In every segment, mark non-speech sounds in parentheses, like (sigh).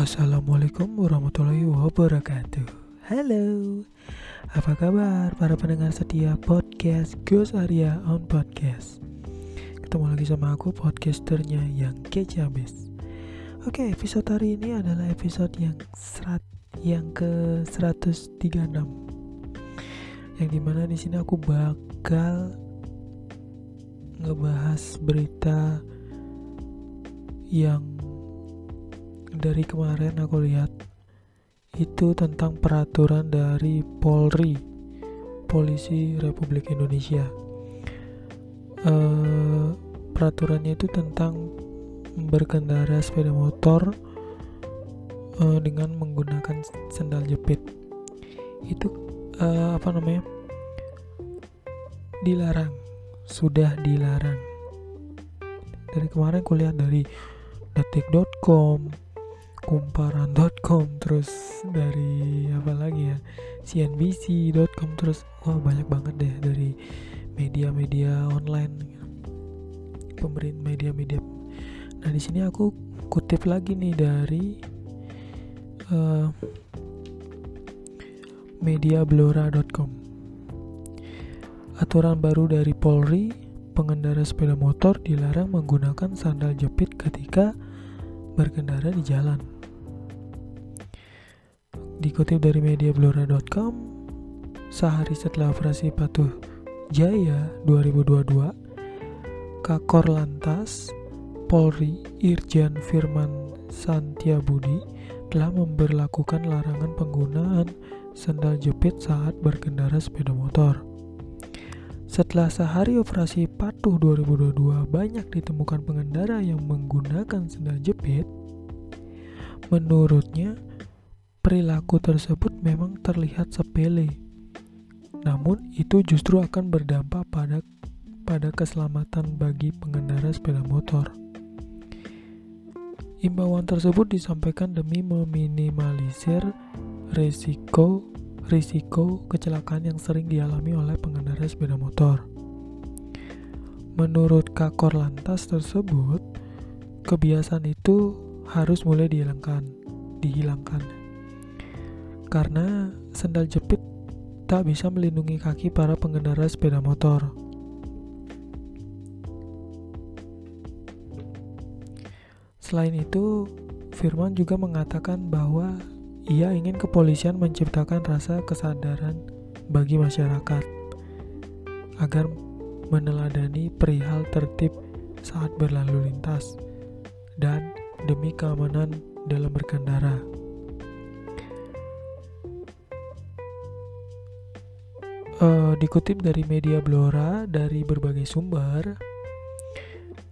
Assalamualaikum warahmatullahi wabarakatuh. Halo. Apa kabar para pendengar setia podcast Gus Arya on Podcast? Ketemu lagi sama aku podcasternya yang kece abis Oke episode hari ini adalah episode yang serat yang ke 136 Yang di mana di sini aku bakal ngebahas berita yang dari kemarin aku lihat itu tentang peraturan dari Polri, Polisi Republik Indonesia. Uh, peraturannya itu tentang berkendara sepeda motor uh, dengan menggunakan sandal jepit. Itu uh, apa namanya? Dilarang, sudah dilarang. Dari kemarin kulihat dari detik.com kumparan.com terus dari apa lagi ya cnbc.com terus wah banyak banget deh dari media-media online. Pemerintah media-media. Nah di sini aku kutip lagi nih dari uh, mediablora.com aturan baru dari Polri pengendara sepeda motor dilarang menggunakan sandal jepit ketika berkendara di jalan. Dikutip dari mediablora.com, sehari setelah operasi Patuh Jaya 2022, Kakor Lantas Polri Irjen Firman Santiabudi telah memberlakukan larangan penggunaan sandal jepit saat berkendara sepeda motor. Setelah sehari operasi patuh 2022 banyak ditemukan pengendara yang menggunakan sandal jepit, menurutnya perilaku tersebut memang terlihat sepele. Namun itu justru akan berdampak pada pada keselamatan bagi pengendara sepeda motor. Imbauan tersebut disampaikan demi meminimalisir risiko risiko kecelakaan yang sering dialami oleh pengendara sepeda motor. Menurut Kakor Lantas tersebut, kebiasaan itu harus mulai dihilangkan, dihilangkan. Karena sandal jepit tak bisa melindungi kaki para pengendara sepeda motor. Selain itu, Firman juga mengatakan bahwa ia ingin kepolisian menciptakan rasa kesadaran bagi masyarakat agar meneladani perihal tertib saat berlalu lintas dan demi keamanan dalam berkendara. Uh, dikutip dari media Blora dari berbagai sumber,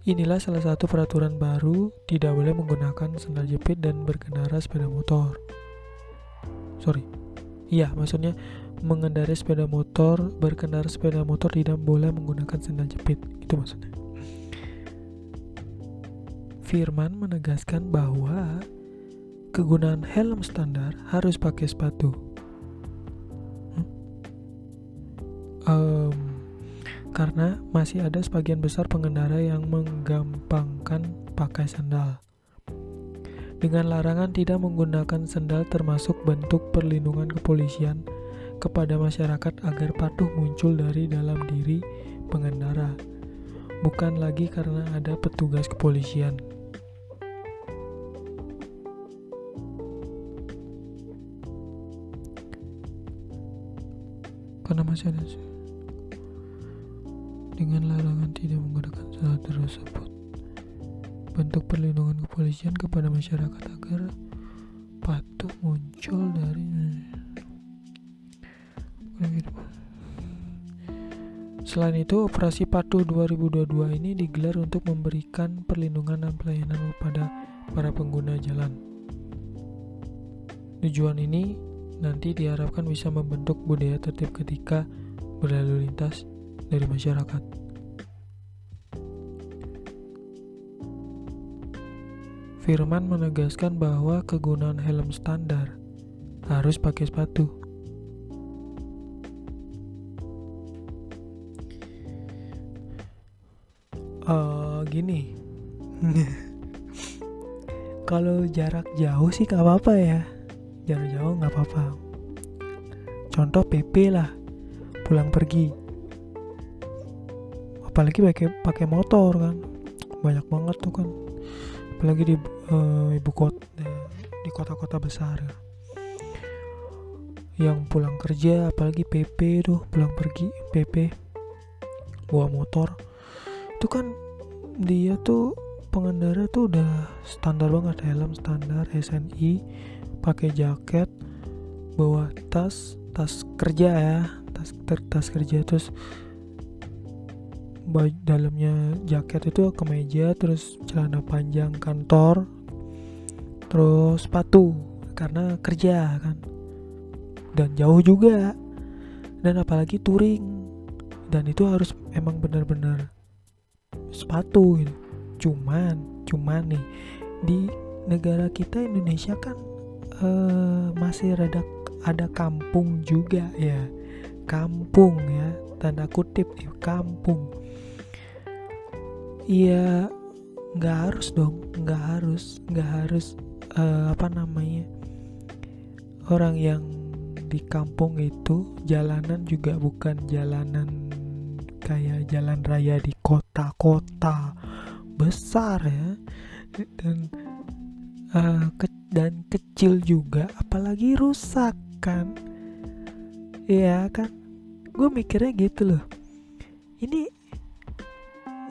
inilah salah satu peraturan baru tidak boleh menggunakan sandal jepit dan berkendara sepeda motor. Sorry. Iya maksudnya mengendarai sepeda motor berkendara sepeda motor tidak boleh menggunakan sandal jepit. Itu maksudnya. Firman menegaskan bahwa kegunaan helm standar harus pakai sepatu um, karena masih ada sebagian besar pengendara yang menggampangkan pakai sandal dengan larangan tidak menggunakan sendal termasuk bentuk perlindungan kepolisian kepada masyarakat agar patuh muncul dari dalam diri pengendara, bukan lagi karena ada petugas kepolisian. Karena masih ada dengan larangan tidak menggunakan sendal tersebut bentuk perlindungan kepolisian kepada masyarakat agar patuh muncul dari Selain itu, operasi patuh 2022 ini digelar untuk memberikan perlindungan dan pelayanan kepada para pengguna jalan. Tujuan ini nanti diharapkan bisa membentuk budaya tertib ketika berlalu lintas dari masyarakat. Firman menegaskan bahwa kegunaan helm standar harus pakai sepatu. Uh, gini, (laughs) kalau jarak jauh sih gak apa-apa ya jarak jauh nggak apa-apa contoh PP lah pulang pergi apalagi pakai pakai motor kan. Banyak banget tuh kan. Apalagi di uh, ibu kota di kota-kota besar ya. yang pulang kerja apalagi PP tuh pulang pergi PP bawa motor. Itu kan dia tuh pengendara tuh udah standar banget helm standar SNI pakai jaket bawa tas tas kerja ya tas tas kerja. Terus dalamnya jaket itu kemeja terus celana panjang kantor terus sepatu karena kerja kan. Dan jauh juga. Dan apalagi touring. Dan itu harus emang benar-benar sepatu gitu. Cuman cuman nih di negara kita Indonesia kan uh, masih rada ada kampung juga ya. Kampung ya tanda kutip ya kampung iya nggak harus dong nggak harus nggak harus uh, apa namanya orang yang di kampung itu jalanan juga bukan jalanan kayak jalan raya di kota-kota besar ya dan uh, ke dan kecil juga apalagi rusak kan iya kan? Gue mikirnya gitu loh. Ini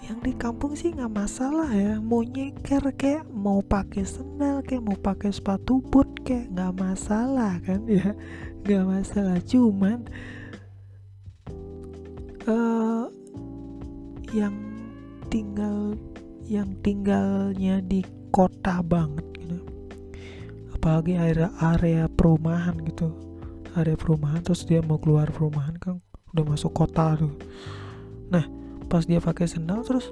yang di kampung sih nggak masalah ya. Mau nyeker kayak mau pakai sendal kayak mau pakai sepatu boot kayak nggak masalah kan ya. (laughs) Nggak masalah. Cuman uh, yang tinggal yang tinggalnya di kota banget apalagi area area perumahan gitu. Area perumahan terus dia mau keluar perumahan kan udah masuk kota tuh. Nah pas dia pakai sendal terus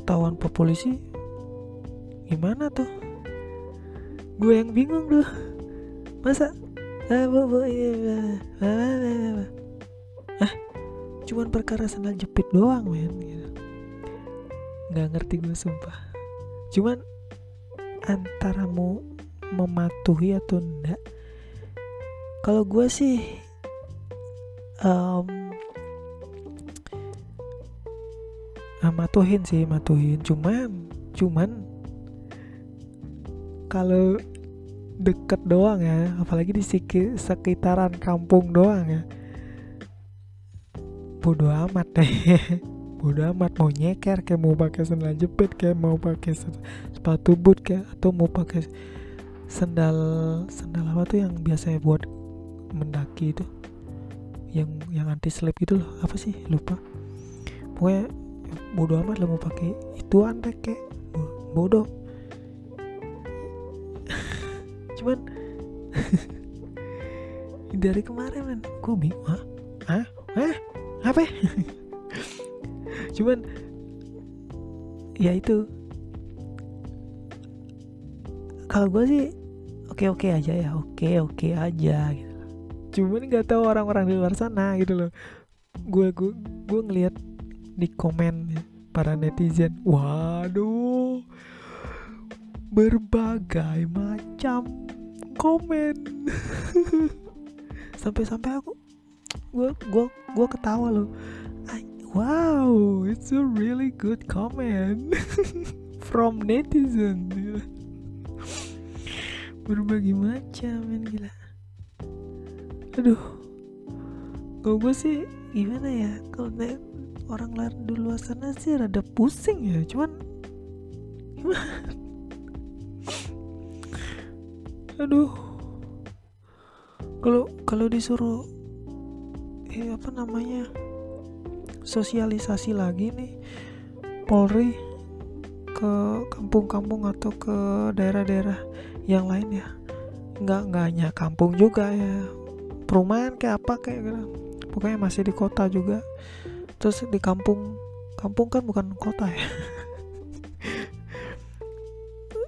ketahuan pe polisi gimana tuh? Gue yang bingung tuh masa? Ah iya, ah cuman perkara sendal jepit doang men gitu. Nggak ngerti gue sumpah. Cuman antara mau mematuhi atau enggak kalau gue sih um, uh, matuhin sih matuhin. Cuman cuman kalau deket doang ya apalagi di sekitaran kampung doang ya. Bodo amat deh. (laughs) Bodo amat. Mau nyeker kayak mau pakai sandal jepit kayak mau pakai sepatu boot kayak atau mau pakai sendal sendal apa tuh yang biasanya buat mendaki itu? Yang yang anti slip gitu loh. Apa sih? Lupa. Pokoknya bodoh amat lah mau pakai itu antek kayak bodoh. (laughs) Cuman (laughs) dari kemarin man gue bingung ah ah ah apa? (laughs) Cuman ya itu. Kalau gue sih oke oke aja ya. Oke oke aja gitu. Cuman nggak tahu orang-orang di luar sana gitu loh. Gue gue gue ngelihat di komen para netizen. Waduh berbagai macam komen. (laughs) Sampai-sampai aku gue gue gue ketawa loh. Wow it's a really good comment. (laughs) From netizen. Berbagai macam men gila. Aduh kalau gue sih gimana ya? Kalau orang lain di luar sana sih rada pusing ya cuman (laughs) aduh. Kalau kalau disuruh eh apa namanya sosialisasi lagi nih Polri ke kampung-kampung atau ke daerah-daerah yang lain ya nggak nggak hanya kampung juga ya perumahan kayak apa kayak gitu. Pokoknya masih di kota juga terus di kampung kampung kan bukan kota ya.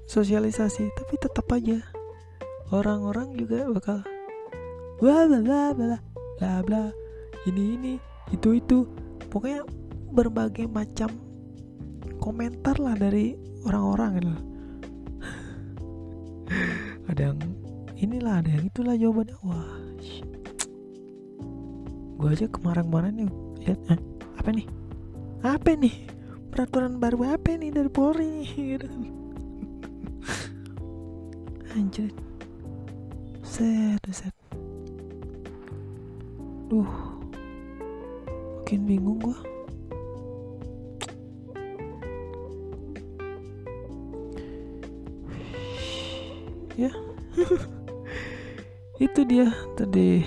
Sosialisasi tapi tetap aja. Orang-orang juga bakal bla bla bla bla bla bla ini ini itu itu. Pokoknya berbagai macam komentar lah dari orang-orang gitu. (laughs) Ada yang inilah ada yang itulah jawabannya. Wah gue aja kemarin-kemarin nih lihat eh, apa nih? Apa nih? Peraturan baru apa nih dari Polri gitu. anjir set set. Duh. Makin bingung gua. Ya. (laughs) Itu dia tadi.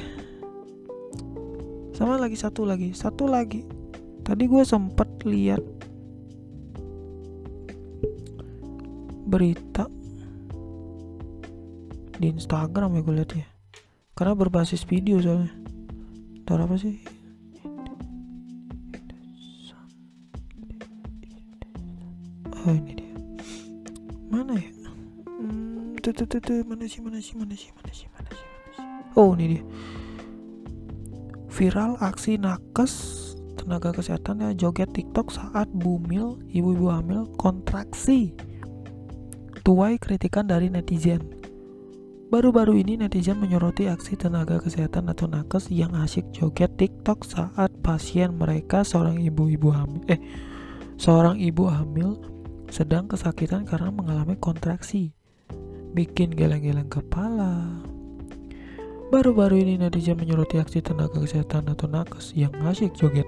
Sama lagi satu lagi. Satu lagi tadi gue sempet lihat berita di Instagram ya gue lihat ya. Karena berbasis video soalnya. Taruh apa sih? Oh ini dia. Mana ya? Hmm, tuh, tuh, tuh, mana sih mana sih mana sih mana sih mana sih? Oh ini dia. Viral aksi nakes tenaga kesehatan yang joget TikTok saat bumil ibu-ibu hamil kontraksi tuai kritikan dari netizen Baru-baru ini netizen menyoroti aksi tenaga kesehatan atau nakes yang asyik joget TikTok saat pasien mereka seorang ibu-ibu hamil eh seorang ibu hamil sedang kesakitan karena mengalami kontraksi. Bikin geleng-geleng kepala. Baru-baru ini netizen menyoroti aksi tenaga kesehatan atau nakes yang asyik joget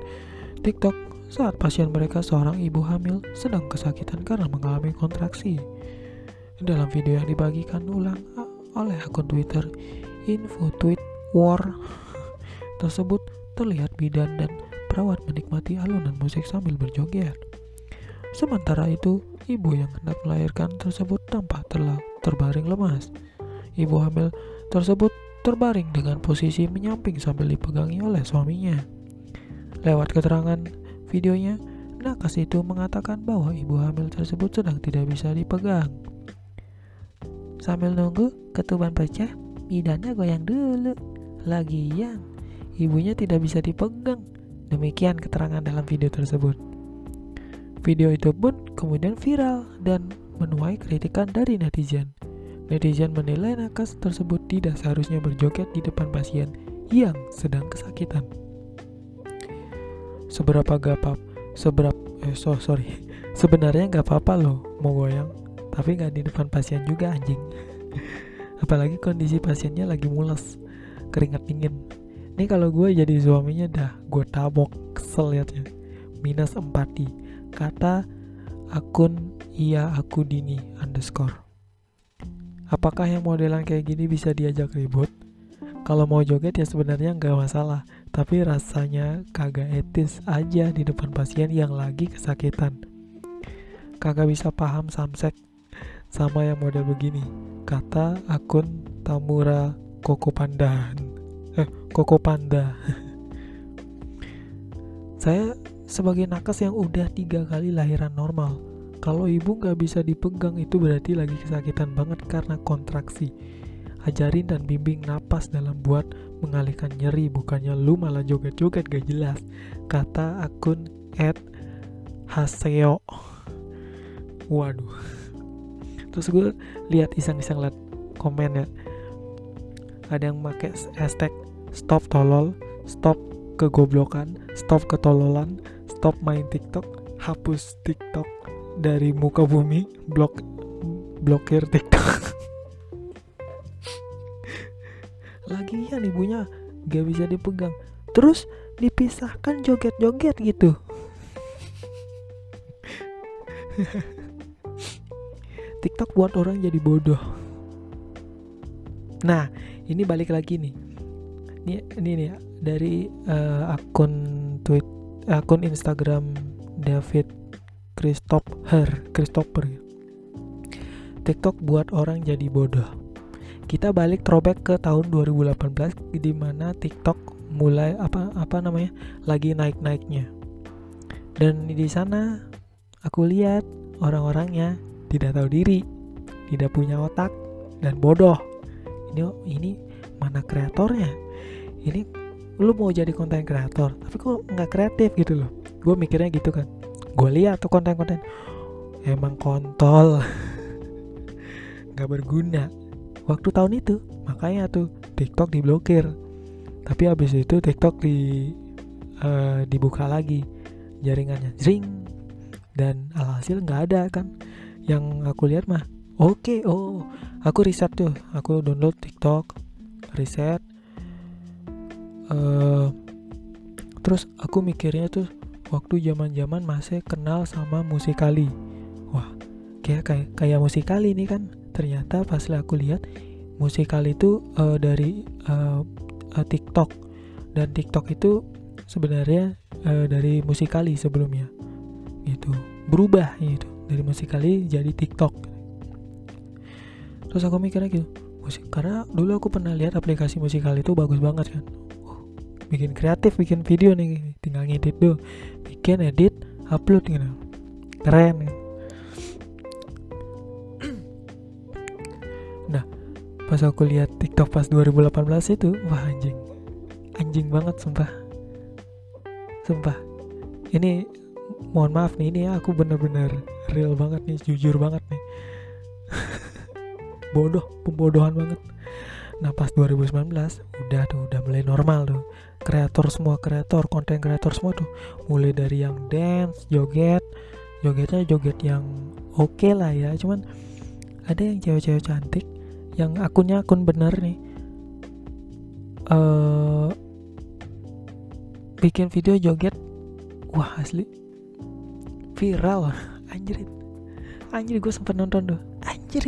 TikTok saat pasien mereka seorang ibu hamil sedang kesakitan karena mengalami kontraksi. Dalam video yang dibagikan ulang oleh akun Twitter info tweet war (laughs) tersebut terlihat bidan dan perawat menikmati alunan musik sambil berjoget. Sementara itu, ibu yang hendak melahirkan tersebut tampak terbaring lemas. Ibu hamil tersebut terbaring dengan posisi menyamping sambil dipegangi oleh suaminya. Lewat keterangan videonya, nakas itu mengatakan bahwa ibu hamil tersebut sedang tidak bisa dipegang. Sambil nunggu ketuban pecah, bidannya goyang dulu. Lagian, ibunya tidak bisa dipegang. Demikian keterangan dalam video tersebut. Video itu pun kemudian viral dan menuai kritikan dari netizen. Netizen menilai nakas tersebut tidak seharusnya berjoget di depan pasien yang sedang kesakitan. Seberapa gapap, seberapa, eh so, sorry, (laughs) sebenarnya nggak apa-apa loh mau goyang. Tapi nggak di depan pasien juga anjing. (laughs) Apalagi kondisi pasiennya lagi mules keringat dingin. Ini kalau gue jadi suaminya dah gue tabok kesel liatnya. Minus empati kata akun iya aku dini underscore apakah yang modelan kayak gini bisa diajak ribut? Kalau mau joget ya sebenarnya nggak masalah tapi rasanya kagak etis aja di depan pasien yang lagi kesakitan. Kagak bisa paham samsek sama yang model begini kata akun Tamura Koko Panda eh Koko Panda (laughs) saya sebagai nakes yang udah tiga kali lahiran normal kalau ibu nggak bisa dipegang itu berarti lagi kesakitan banget karena kontraksi. Ajarin dan bimbing napas dalam buat mengalihkan nyeri bukannya lu malah joget-joget gak jelas. Kata akun at haseo. Waduh. Terus gue lihat iseng-iseng liat komen ya. Ada yang pakai hashtag stop tolol stop kegoblokan stop ketololan stop main tiktok hapus tiktok dari muka bumi blok blokir tiktok lagi ya ibunya gak bisa dipegang terus dipisahkan joget-joget gitu TikTok buat orang jadi bodoh. Nah, ini balik lagi nih. Ini ini nih dari uh, akun tweet akun Instagram David Christopher Christopher. TikTok buat orang jadi bodoh. Kita balik throwback ke tahun 2018 di mana TikTok mulai apa apa namanya lagi naik-naiknya. Dan di sana aku lihat orang-orangnya tidak tahu diri, tidak punya otak, dan bodoh. Ini ini mana kreatornya? Ini lu mau jadi konten kreator, tapi kok nggak kreatif gitu loh. Gue mikirnya gitu kan. Gue lihat tuh konten-konten, emang kontol, (laughs) nggak berguna. waktu tahun itu makanya tuh TikTok diblokir. Tapi habis itu TikTok di uh, dibuka lagi jaringannya. Ring dan alhasil nggak ada kan. Yang aku lihat mah oke okay, oh aku riset tuh. Aku download TikTok riset uh, terus aku mikirnya tuh waktu zaman-zaman masih kenal sama musikali. Wah kayak kayak kayak musikali ini kan. Ternyata pas aku lihat musikali itu uh, dari uh, uh, TikTok. Dan TikTok itu sebenarnya uh, dari musikali sebelumnya. Gitu berubah gitu dari musikali jadi TikTok. Terus aku mikirnya gitu musik karena dulu aku pernah lihat aplikasi musikal itu bagus banget kan. Bikin kreatif bikin video nih tinggal ngedit tuh bikin edit upload gitu. Keren gitu. (clears throat) nah pas aku lihat TikTok pas 2018 itu wah anjing. Anjing banget sumpah. Sumpah. Ini mohon maaf nih ini ya aku bener-bener real banget nih jujur banget nih. (laughs) Bodoh pembodohan banget nah pas 2019 udah tuh udah mulai normal tuh. Kreator semua kreator konten kreator semua tuh. Mulai dari yang dance joget. Jogetnya joget yang oke okay lah ya cuman ada yang cewek-cewek cantik yang akunnya akun bener nih. Uh, bikin video joget wah asli. Viral anjir anjir gue sempet nonton tuh. Anjir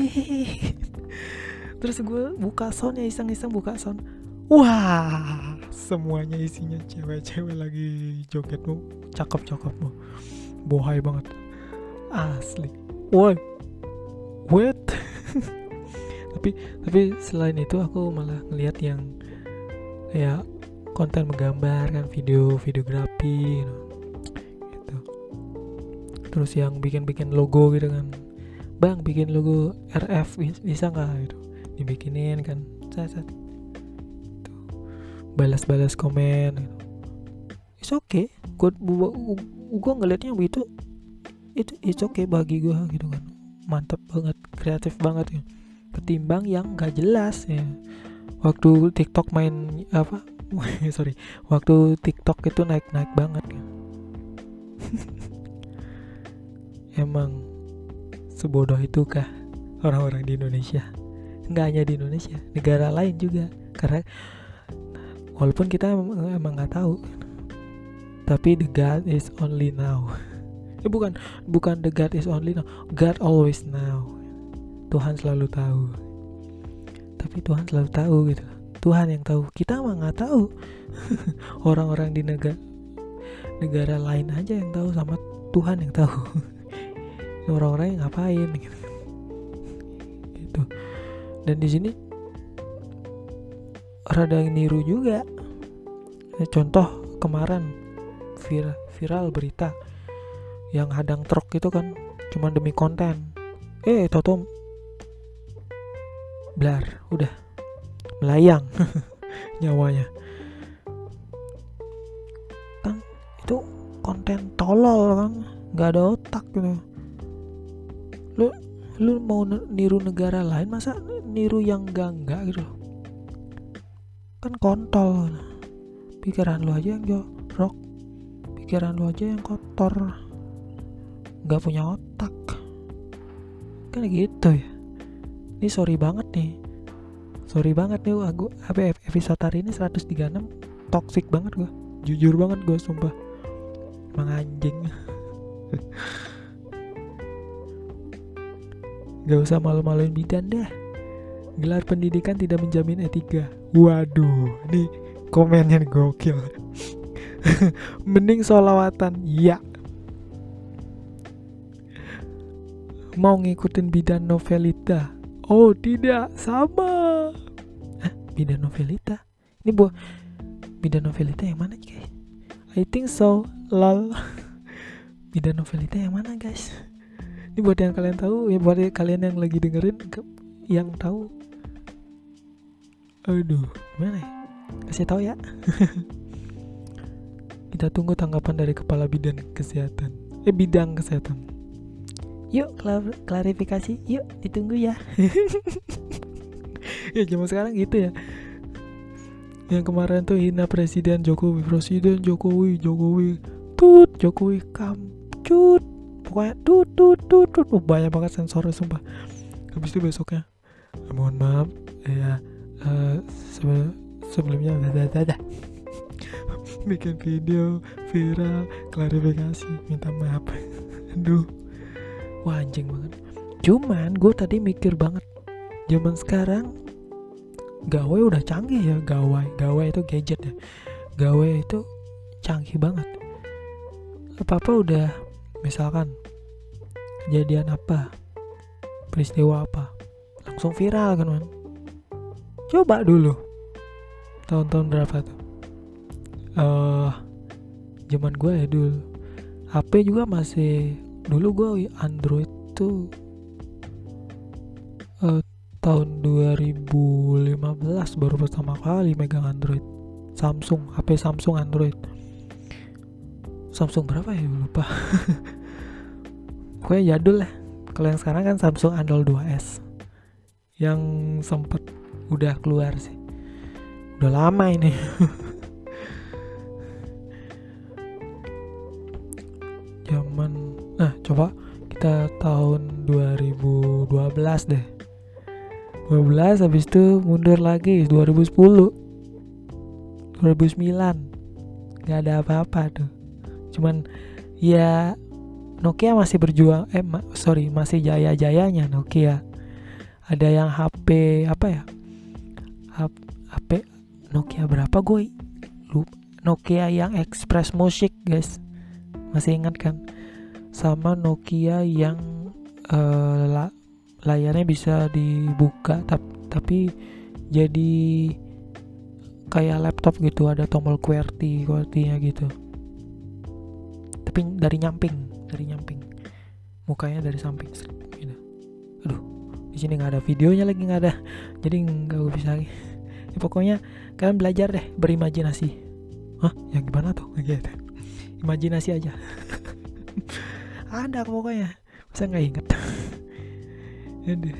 terus gue buka sound ya iseng-iseng buka sound. Wah semuanya isinya cewek-cewek lagi. Joget mau cakep-cakep mau bohai banget. Asli. Woi. Wait. (laughs) Tapi tapi selain itu aku malah ngeliat yang kayak konten menggambar kan video videografi gitu. Terus yang bikin-bikin logo gitu kan. Bang bikin logo RF bisa nggak? Gitu dibikinin kan. Saya saat balas-balas komen. Gitu. it's okay. Gue gue ngelihatnya begitu. Itu it's okay bagi gue gitu kan. Mantap banget kreatif banget ya. Ketimbang yang gak jelas ya. Waktu TikTok main apa? (laughs) Sorry. Waktu TikTok itu naik naik banget ya. (laughs) Emang sebodoh itu kah orang-orang di Indonesia nggak hanya di Indonesia negara lain juga. Karena walaupun kita emang nggak tahu tapi the God is only now. (laughs) Eh, bukan bukan the God is only now. God always now. Tuhan selalu tahu. Tapi Tuhan selalu tahu gitu. Tuhan yang tahu. Kita mah nggak tahu. (laughs) Orang-orang di negara negara lain aja yang tahu sama Tuhan yang tahu. (laughs) Orang-orang yang ngapain gitu dan di sini rada niru juga. Ya, contoh kemarin vir, viral berita yang hadang truk itu kan cuma demi konten. Eh toto blar udah. Melayang (laughs) nyawanya. Kan itu konten tolol kan nggak ada otak gitu. Lu lu mau niru negara lain masa niru yang enggak enggak gitu? Kan kontol. Pikiran lu aja yang jorok. Pikiran lu aja yang kotor. Nggak punya otak. Kan gitu ya. Ini sorry banget nih. Sorry banget nih aku apa episode hari ini 136 toxic banget gue jujur banget gue sumpah. Emang (laughs) Gak usah malu-maluin bidan deh. Gelar pendidikan tidak menjamin etika. Waduh, nih komennya gokil. (laughs) Mending solawatan, ya. Mau ngikutin bidan novelita? Oh tidak, sama. Bidan novelita? Ini buah bidan novelita yang mana guys? I think so, lol. (laughs) bidan novelita yang mana guys? Ini buat yang kalian tahu ya buat kalian yang lagi dengerin yang tahu. Aduh gimana ya? Kasih tahu ya. (laughs) Kita tunggu tanggapan dari kepala bidang kesehatan. Eh bidang kesehatan. Yuk klarifikasi. Yuk ditunggu ya. (laughs) Ya zaman sekarang gitu ya. Yang kemarin tuh hina presiden Jokowi presiden Jokowi Jokowi tut Jokowi kamcut pokoknya tut tut tut tut. Oh, banyak banget sensornya sumpah. Habis itu besoknya mohon maaf ya uh, sebelumnya ada ada (laughs) bikin video viral klarifikasi minta maaf. (laughs) Aduh. Wah anjing banget. Cuman gue tadi mikir banget zaman sekarang gawe udah canggih ya gawe gawe itu gadget ya. Gawe itu canggih banget. Apa apa udah misalkan kejadian apa? Peristiwa apa? Langsung viral kan man coba dulu. Tahun-tahun berapa tuh? Uh, zaman gue ya dulu. HP juga masih dulu gue Android tuh uh, tahun 2015 baru pertama kali megang Android. Samsung HP Samsung Android. Samsung berapa ya? Lupa (laughs) gue jadul lah. Kalau yang sekarang kan Samsung Android 2S yang sempet udah keluar sih. Udah lama ini. (laughs) Zaman nah coba kita tahun 2012 deh. 12 habis itu mundur lagi 2010 2009 nggak ada apa-apa tuh. Cuman ya Nokia masih berjuang eh ma sorry masih jaya-jayanya Nokia. Ada yang HP apa ya? HP Nokia berapa gue lupa Nokia yang Express Music guys. Masih ingat kan? Sama Nokia yang uh, la layarnya bisa dibuka tapi, tapi jadi kayak laptop gitu ada tombol QWERTY QWERTY-nya gitu. Tapi dari nyamping dari nyamping. Mukanya dari samping gitu. aduh di sini nggak ada videonya lagi nggak ada. Jadi nggak bisa lagi. (laughs) Ya, pokoknya kalian belajar deh berimajinasi. Hah? Yang gimana tuh? Gitu. Imajinasi aja. (laughs) Ada pokoknya. Saya nggak inget (laughs) Aduh.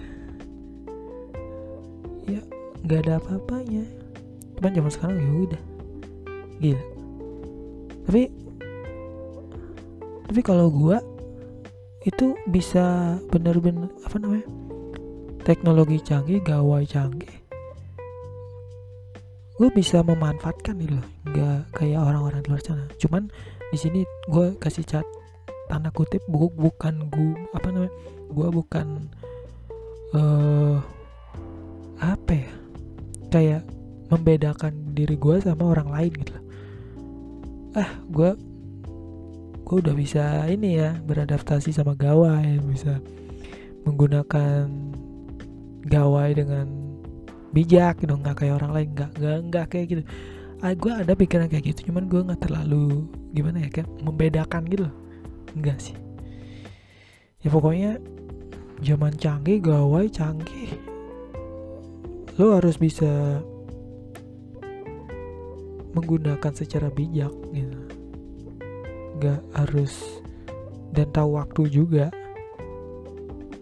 ya nggak ada apa-apanya. Cuman zaman sekarang ya udah. Gila. Tapi tapi kalau gua itu bisa bener-bener apa namanya teknologi canggih gawai canggih gue bisa memanfaatkan nih loh. Nggak kayak orang-orang di luar sana. Cuman di sini gue kasih cat tanda kutip buku bukan gue apa namanya gue bukan uh, apa ya kayak membedakan diri gue sama orang lain gitu loh. Ah gue gue udah bisa ini ya beradaptasi sama gawai bisa menggunakan gawai dengan bijak gitu. Nggak kayak orang lain nggak nggak nggak kayak gitu. Ah, gue ada pikiran kayak gitu cuman gue nggak terlalu gimana ya kayak membedakan gitu enggak sih. Ya pokoknya zaman canggih gawai canggih. Lo harus bisa menggunakan secara bijak gitu nggak harus dan tahu waktu juga.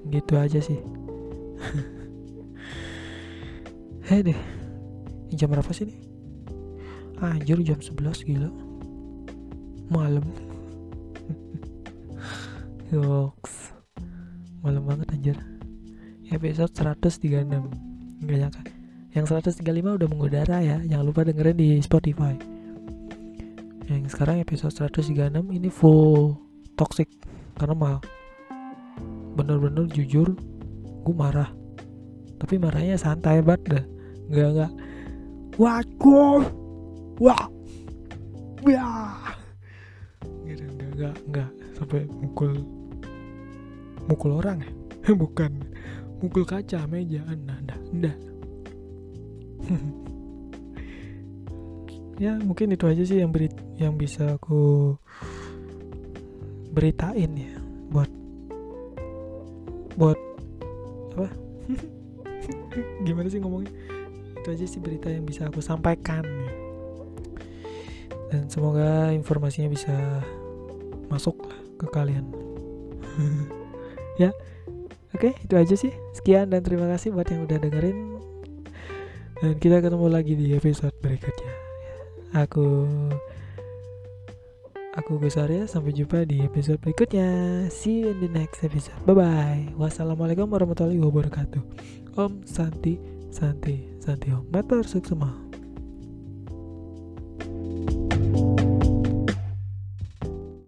Gitu aja sih. Hei (laughs) deh. Ini jam berapa sih nih? Anjir jam 11 gila. Malam. (laughs) Yoks Malam banget anjir. Episode 136 Gak nyangka. Yang 135 udah mengudara ya. Jangan lupa dengerin di Spotify Yang sekarang episode 136 Ini full toxic Karena mal Bener-bener jujur Gue marah. Tapi marahnya santai banget dah. Nggak nggak. Waduh. Wah. Ya gitu nggak nggak nggak. Sampai mukul mukul orang ya? (laughs) Bukan. Mukul kaca meja. Anda anda (laughs) ya mungkin itu aja sih yang beri yang bisa aku beritain ya buat buat apa? (laughs) Gimana sih ngomongnya? Itu aja sih berita yang bisa aku sampaikan dan semoga informasinya bisa masuk ke kalian. (laughs) Ya oke itu aja sih. Sekian dan terima kasih buat yang udah dengerin. Dan kita ketemu lagi di episode berikutnya aku aku Gus Arya sampai jumpa di episode berikutnya. See you in the next episode. Bye bye wassalamualaikum warahmatullahi wabarakatuh. Om santi santi santi om. Matur suksema